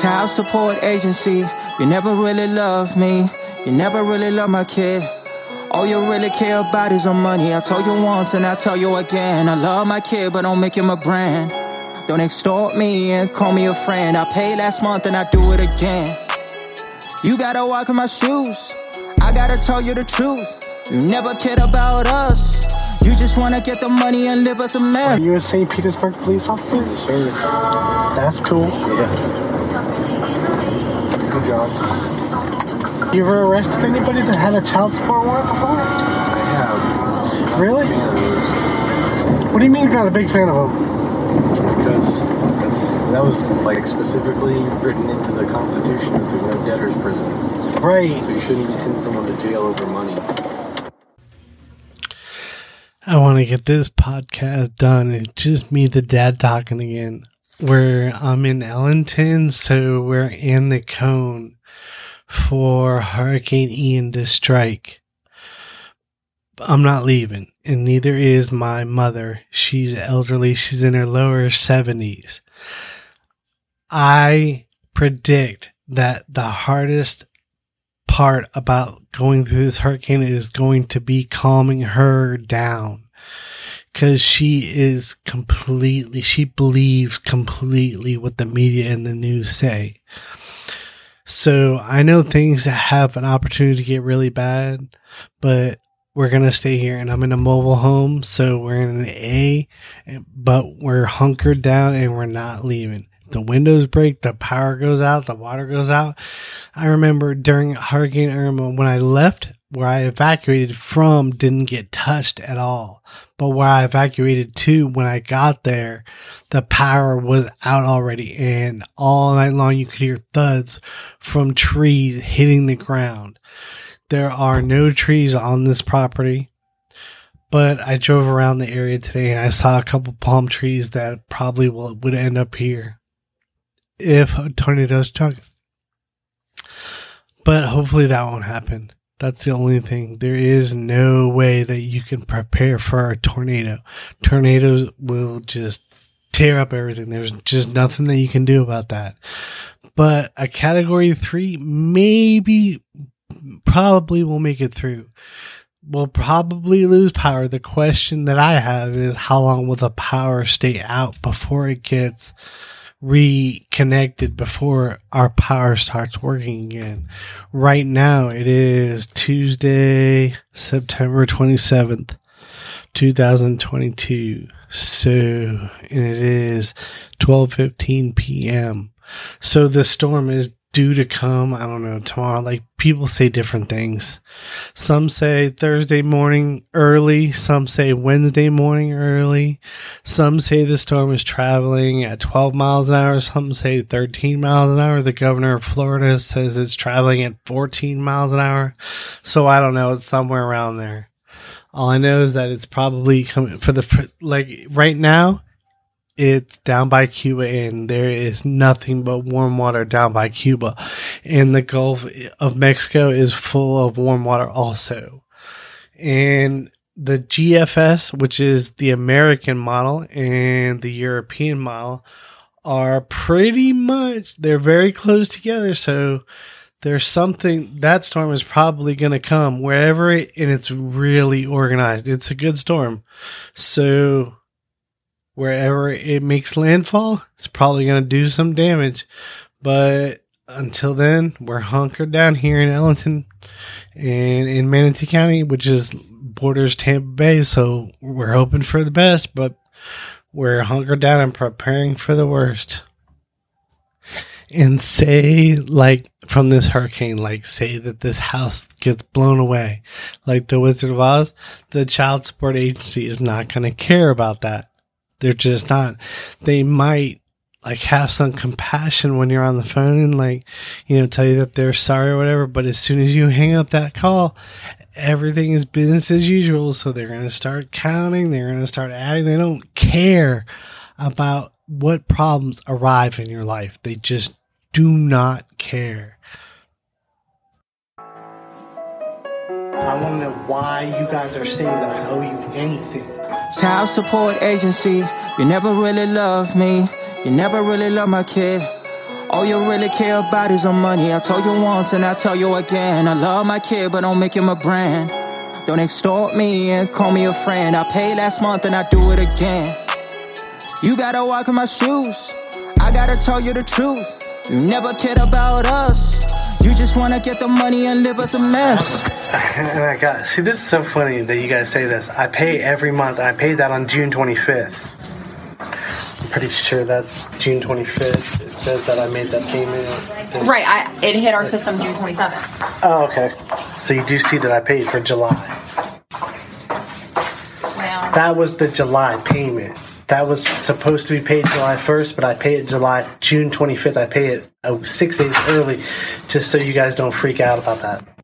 Child support agency, you never really love me. You never really love my kid. All you really care about is your money. I told you once and I tell you again. I love my kid, but don't make him a brand. Don't extort me and call me a friend. I paid last month and I do it again. You gotta walk in my shoes. I gotta tell you the truth. You never cared about us. You just wanna get the money and live us a Are mess. you a St. Petersburg police officer? Sure. That's cool. Yeah. Good job. You ever arrested anybody that had a child support warrant before? Yeah. Really? Yeah, What do you mean you're not a big fan of them? because that's, that was like specifically written into the Constitution to no debtors prison. Right. So you shouldn't be sending someone to jail over money. I want to get this podcast done. It's just me, the dad, talking again. Where I'm in Ellenton, so we're in the cone for Hurricane Ian to strike. I'm not leaving, and neither is my mother. She's elderly, she's in her lower 70s. I predict that the hardest part about going through this hurricane is going to be calming her down because she is completely she believes completely what the media and the news say. So i know things have an opportunity to get really bad but we're gonna stay here and i'm in a mobile home so we're in an a but we're hunkered down and we're not leaving. The windows break the power goes out the water goes out. I remember during Hurricane Irma when I left where I evacuated from didn't get touched at all. But where I evacuated to when I got there, the power was out already and all night long you could hear thuds from trees hitting the ground. There are no trees on this property. But I drove around the area today and I saw a couple palm trees that probably will, would end up here if a tornado struck but hopefully that won't happen. That's the only thing. There is no way that you can prepare for a tornado. Tornadoes will just tear up everything. There's just nothing that you can do about that. But a category three, maybe, probably will make it through. We'll probably lose power. The question that I have is how long will the power stay out before it gets reconnected before our power starts working again. Right now it is Tuesday, September 27th, 2022. So, and it is 12:15 p.m. So the storm is due to come, I don't know, tomorrow. Like people say different things. Some say Thursday morning early, some say Wednesday morning early. Some say the storm is traveling at 12 miles an hour, some say 13 miles an hour. The governor of Florida says it's traveling at 14 miles an hour. So I don't know, it's somewhere around there. All I know is that it's probably coming for the like right now it's down by Cuba and there is nothing but warm water down by Cuba. And the Gulf of Mexico is full of warm water also. And the GFS, which is the American model and the European model are pretty much, they're very close together. So there's something that storm is probably going to come wherever it, and it's really organized. It's a good storm. So wherever it makes landfall, it's probably going to do some damage. But until then, we're hunkered down here in Ellenton and in Manatee County, which is borders Tampa Bay. So we're hoping for the best, but we're hunkered down and preparing for the worst. And say, like, from this hurricane, like, say that this house gets blown away, like the Wizard of Oz, the child support agency is not going to care about that. They're just not. They might like have some compassion when you're on the phone and like, you know, tell you that they're sorry or whatever. But as soon as you hang up that call, everything is business as usual. So they're going to start counting. They're going to start adding. They don't care about what problems arrive in your life. They just do not care. I want to know why you guys are saying that I owe you anything. Child support agency, you never really love me. You never really love my kid. All you really care about is the money. I told you once and I tell you again. I love my kid, but don't make him a brand. Don't extort me and call me a friend. I paid last month and I do it again. You gotta walk in my shoes. I gotta tell you the truth. You never cared about us. You just wanna get the money and live us a mess. And I got see this is so funny that you guys say this. I pay every month. I paid that on June 25th. I'm pretty sure that's June 25th. It says that I made that payment. Right. I it hit our system June 27th. Oh, okay. So you do see that I paid for July. Well, That was the July payment. That was supposed to be paid July 1st, but I paid it July June 25th. I paid it uh, six days early, just so you guys don't freak out about that.